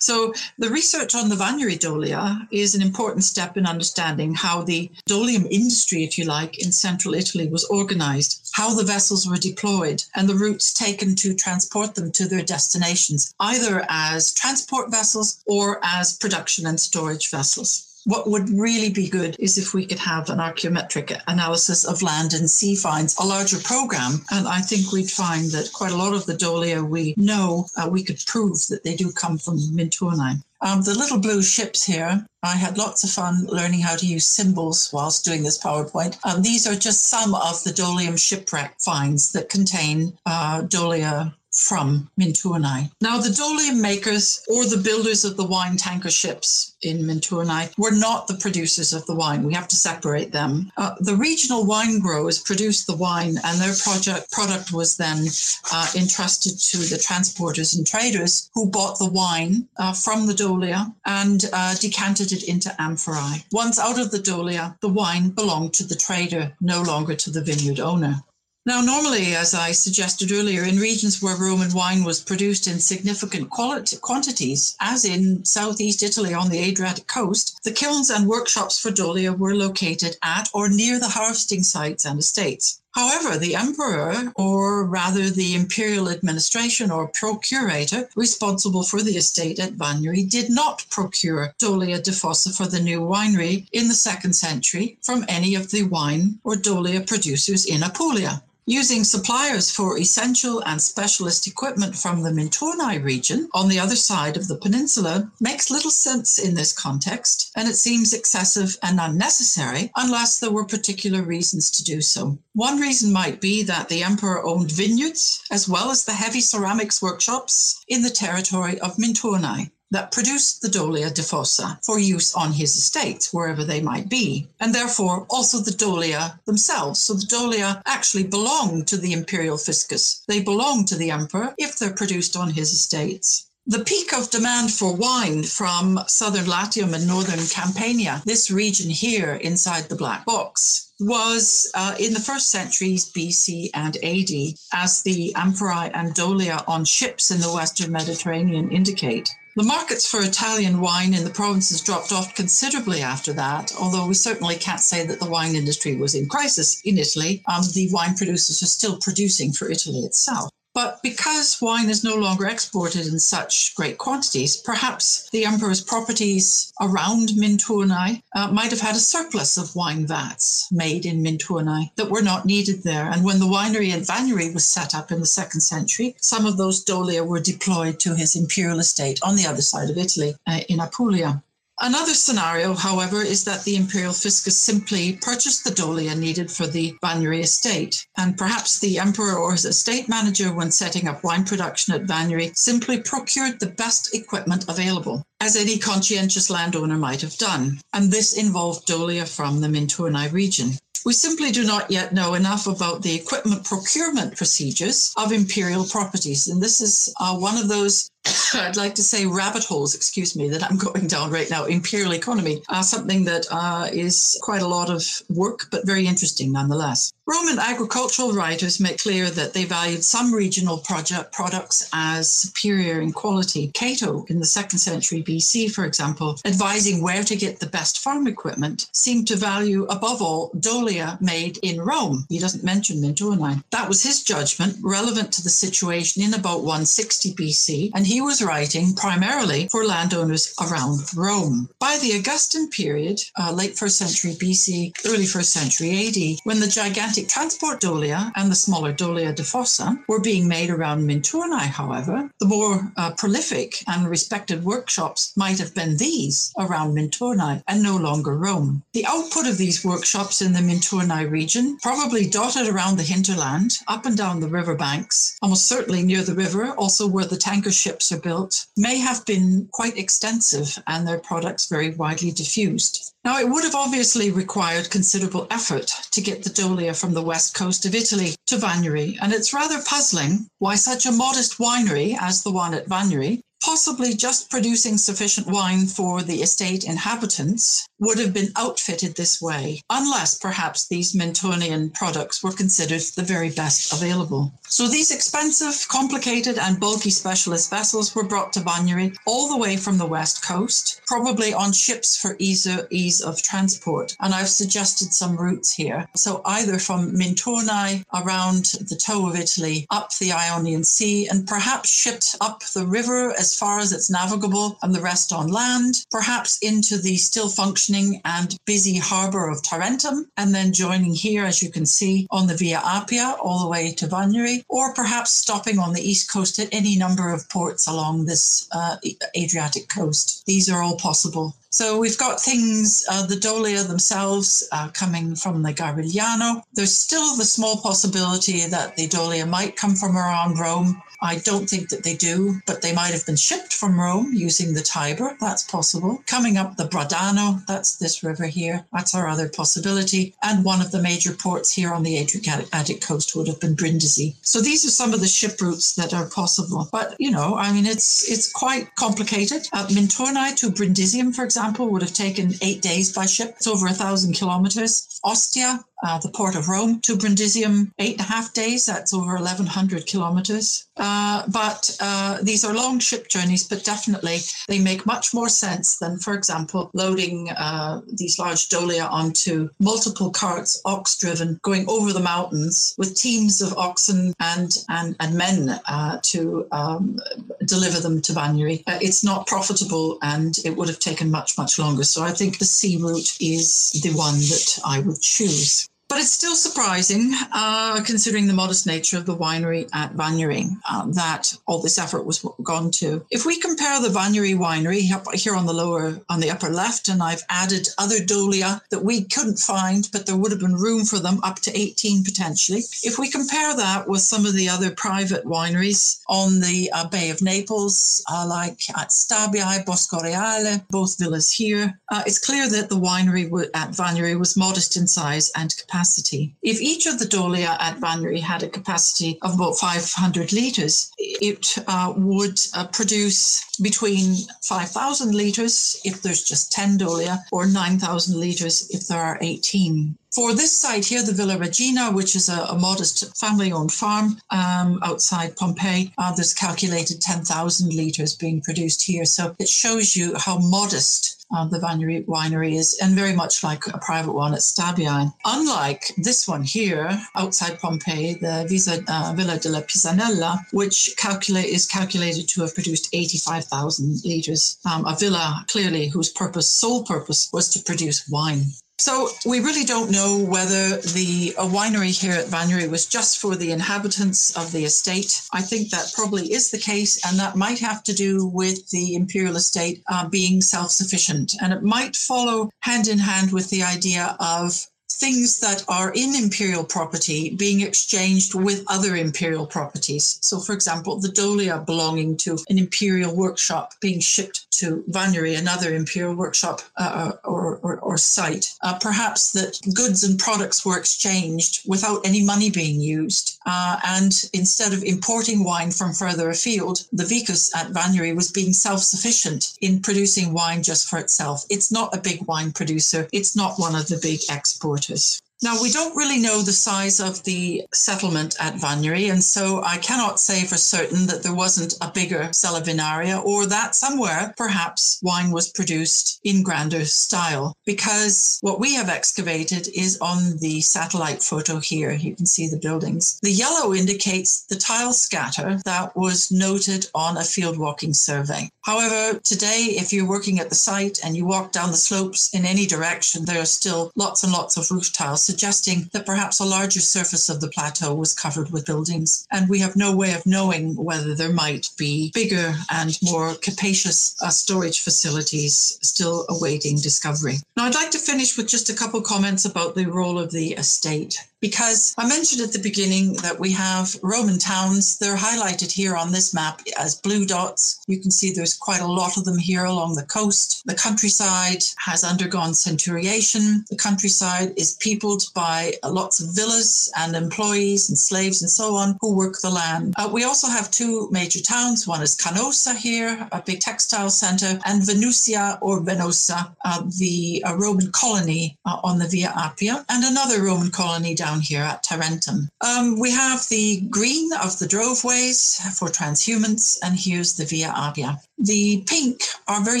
Speaker 3: so the research on the Vagnari Dolia is an important step in understanding how the dolium industry, if you like, in central Italy was organized, how the vessels were deployed, and the routes taken to transport them to their destinations, either as transport vessels or as production and storage vessels. What would really be good is if we could have an archaeometric analysis of land and sea finds, a larger program. And I think we'd find that quite a lot of the dolia we know, uh, we could prove that they do come from Minturnae. Um, the little blue ships here, I had lots of fun learning how to use symbols whilst doing this PowerPoint. Um, these are just some of the Dolium shipwreck finds that contain uh, Dolia from Minturnae. Now, the dolium makers or the builders of the wine tanker ships in Minturnae were not the producers of the wine. We have to separate them. Uh, the regional wine growers produced the wine, and their project product was then uh, entrusted to the transporters and traders who bought the wine uh, from the dolia and uh, decanted it into amphorae. Once out of the dolia, the wine belonged to the trader, no longer to the vineyard owner. Now, normally, as I suggested earlier, in regions where Roman wine was produced in significant quality, quantities, as in southeast Italy on the Adriatic coast, the kilns and workshops for Dolia were located at or near the harvesting sites and estates. However, the emperor, or rather the imperial administration or procurator responsible for the estate at Vagnari, did not procure Dolia defossa for the new winery in the second century from any of the wine or Dolia producers in Apulia. Using suppliers for essential and specialist equipment from the Minturnae region on the other side of the peninsula makes little sense in this context, and it seems excessive and unnecessary unless there were particular reasons to do so. One reason might be that the emperor owned vineyards as well as the heavy ceramics workshops in the territory of Minturnae that produced the Dolia defossa for use on his estates, wherever they might be, and therefore also the Dolia themselves. So the Dolia actually belong to the imperial fiscus. They belong to the emperor if they're produced on his estates. The peak of demand for wine from southern Latium and northern Campania, this region here inside the black box, was uh, in the first centuries BC and AD, as the amphorae and dolia on ships in the western Mediterranean indicate. The markets for Italian wine in the provinces dropped off considerably after that, although we certainly can't say that the wine industry was in crisis in Italy. Um, the wine producers are still producing for Italy itself. But because wine is no longer exported in such great quantities, perhaps the emperor's properties around Minturnae uh, might have had a surplus of wine vats made in Minturnae that were not needed there. And when the winery at Vagnari was set up in the second century, some of those dolia were deployed to his imperial estate on the other side of Italy uh, in Apulia. Another scenario, however, is that the imperial fiscus simply purchased the dolia needed for the Vagnari estate, and perhaps the emperor or his estate manager, when setting up wine production at Vagnari, simply procured the best equipment available, as any conscientious landowner might have done, and this involved dolia from the Minturnae region. We simply do not yet know enough about the equipment procurement procedures of imperial properties. And this is uh, one of those I'd like to say rabbit holes, excuse me, that I'm going down right now. Imperial economy, uh, something that uh, is quite a lot of work, but very interesting nonetheless. Roman agricultural writers make clear that they valued some regional project products as superior in quality. Cato, in the second century BC, for example, advising where to get the best farm equipment, seemed to value above all dolia made in Rome. He doesn't mention Minturnae. That was his judgment, relevant to the situation in about 160 BC, and he was writing primarily for landowners around Rome. By the Augustan period, uh, late first century BC, early first century AD, when the gigantic transport dolia and the smaller dolia defossa were being made around Minturnae, however, the more uh, prolific and respected workshops might have been these around Minturnae and no longer Rome. The output of these workshops in the Minturnae region, probably dotted around the hinterland, up and down the river banks, almost certainly near the river, also where the tanker ships ships are built may have been quite extensive and their products very widely diffused. Now, it would have obviously required considerable effort to get the Dolia from the west coast of Italy to Vagnari, and it's rather puzzling why such a modest winery as the one at Vagnari possibly just producing sufficient wine for the estate inhabitants, would have been outfitted this way, unless perhaps these Mentonian products were considered the very best available. So these expensive, complicated, and bulky specialist vessels were brought to Vagnari all the way from the west coast, probably on ships for ease, of transport. And I've suggested some routes here. So either from Minturnae around the toe of Italy, up the Ionian Sea, and perhaps shipped up the river as far as it's navigable and the rest on land, perhaps into the still functioning and busy harbour of Tarentum, and then joining here, as you can see, on the Via Appia all the way to Vagnari, or perhaps stopping on the east coast at any number of ports along this uh, Adriatic coast. These are all possible. So we've got things, uh, the Dolia themselves uh, coming from the Garigliano. There's still the small possibility that the Dolia might come from around Rome. I don't think that they do, but they might have been shipped from Rome using the Tiber. That's possible. Coming up the Bradano, that's this river here. That's our other possibility. And one of the major ports here on the Adriatic coast would have been Brindisi. So these are some of the ship routes that are possible. But, you know, I mean, it's it's quite complicated. Uh, Minturnae to Brundisium, for example, would have taken eight days by ship. It's over a thousand kilometers. Ostia uh, the port of Rome, to Brundisium, eight and a half days. That's over 1,100 kilometers. Uh, but uh, these are long ship journeys, but definitely they make much more sense than, for example, loading uh, these large dolia onto multiple carts, ox driven, going over the mountains with teams of oxen and, and, and men uh, to um, deliver them to Vagnari. Uh, it's not profitable and it would have taken much, much longer. So I think the sea route is the one that I would choose. But it's still surprising, uh, considering the modest nature of the winery at Vagnari, uh, that all this effort was gone to. If we compare the Vagnari winery here on the lower, on the upper left, and I've added other dolia that we couldn't find, but there would have been room for them up to 18 potentially. If we compare that with some of the other private wineries on the uh, Bay of Naples, uh, like at Stabia, Bosco Reale, both villas here, uh, it's clear that the winery at Vagnari was modest in size and capacity capacity. If each of the dolia at Vagnari had a capacity of about 500 litres, it uh, would uh, produce between 5,000 litres if there's just 10 dolia or 9,000 litres if there are 18. For this site here, the Villa Regina, which is a, a modest family owned farm um, outside Pompeii, uh, there's calculated 10,000 litres being produced here. So it shows you how modest uh, the winery, winery is, and very much like a private one at Stabian. Unlike this one here outside Pompeii, the Visa, uh, Villa della Pisanella, which calculate is calculated to have produced 85,000 litres, um, a villa clearly whose purpose, sole purpose, was to produce wine. So we really don't know whether the winery here at Vagnari was just for the inhabitants of the estate. I think that probably is the case, and that might have to do with the imperial estate uh, being self-sufficient, and it might follow hand in hand with the idea of things that are in imperial property being exchanged with other imperial properties. So, for example, the dolia belonging to an imperial workshop being shipped to Vagnari, another imperial workshop uh, or, or, or, site. Uh, perhaps that goods and products were exchanged without any money being used. Uh, and instead of importing wine from further afield, the Vicus at Vagnari was being self sufficient in producing wine just for itself. It's not a big wine producer, it's not one of the big exporters daughters. Now, we don't really know the size of the settlement at Vagnari, and so I cannot say for certain that there wasn't a bigger Cella Vinaria or that somewhere perhaps wine was produced in grander style. Because what we have excavated is on the satellite photo here. You can see the buildings. The yellow indicates the tile scatter that was noted on a field walking survey. However, today, if you're working at the site and you walk down the slopes in any direction, there are still lots and lots of roof tiles, suggesting that perhaps a larger surface of the plateau was covered with buildings. And we have no way of knowing whether there might be bigger and more capacious uh, storage facilities still awaiting discovery. Now, I'd like to finish with just a couple comments about the role of the estate. Because I mentioned at the beginning that we have Roman towns. They're highlighted here on this map as blue dots. You can see there's quite a lot of them here along the coast. The countryside has undergone centuriation. The countryside is peopled by lots of villas and employees and slaves and so on who work the land. Uh, we also have two major towns. One is Canosa here, a big textile center, and Venusia or Venosa, uh, the uh, Roman colony uh, on the Via Appia, and another Roman colony down here at Tarentum. Um, we have the green of the droveways for transhumance, and here's the Via Appia. The pink are very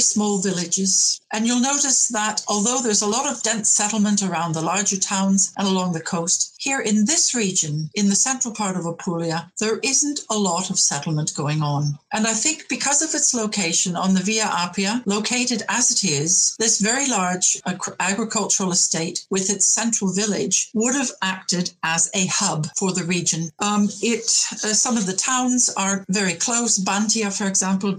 Speaker 3: small villages. And you'll notice that although there's a lot of dense settlement around the larger towns and along the coast, here in this region, in the central part of Apulia, there isn't a lot of settlement going on. And I think because of its location on the Via Appia, located as it is, this very large agricultural estate with its central village would have acted as a hub for the region. Um, it, uh, some of the towns are very close. Bantia, for example,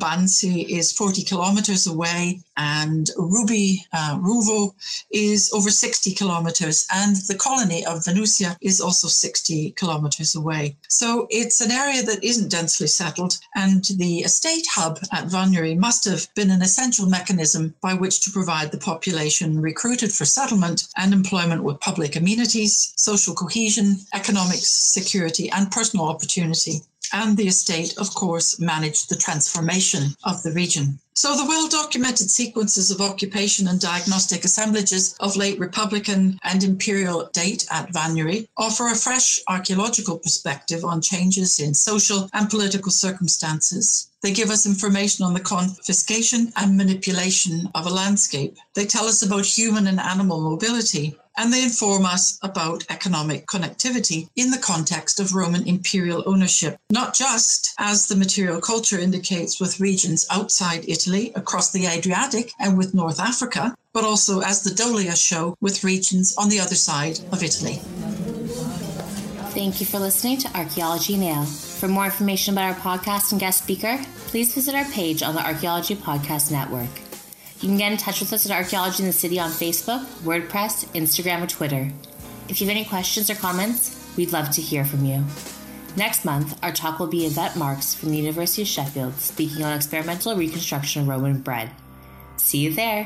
Speaker 3: Is 40 kilometers away, and Rubi, uh, Ruvo is over 60 kilometers, and the colony of Venusia is also 60 kilometers away. So it's an area that isn't densely settled, and the estate hub at Vagnari must have been an essential mechanism by which to provide the population recruited for settlement and employment with public amenities, social cohesion, economic security, and personal opportunity and the estate, of course, managed the transformation of the region. So, the well documented sequences of occupation and diagnostic assemblages of late Republican and imperial date at Vagnari offer a fresh archaeological perspective on changes in social and political circumstances. They give us information on the confiscation and manipulation of a landscape. They tell us about human and animal mobility and they inform us about economic connectivity in the context of Roman imperial ownership, not just as the material culture indicates with regions outside Italy, across the Adriatic, and with North Africa, but also as the Dolia show with regions on the other side of Italy.
Speaker 2: Thank you for listening to Archaeology Now. For more information about our podcast and guest speaker, please visit our page on the Archaeology Podcast Network. You can get in touch with us at Archaeology in the City on Facebook, WordPress, Instagram, or Twitter. If you have any questions or comments, we'd love to hear from you. Next month, our talk will be Yvette Marks from the University of Sheffield speaking on experimental reconstruction of Roman bread. See you there.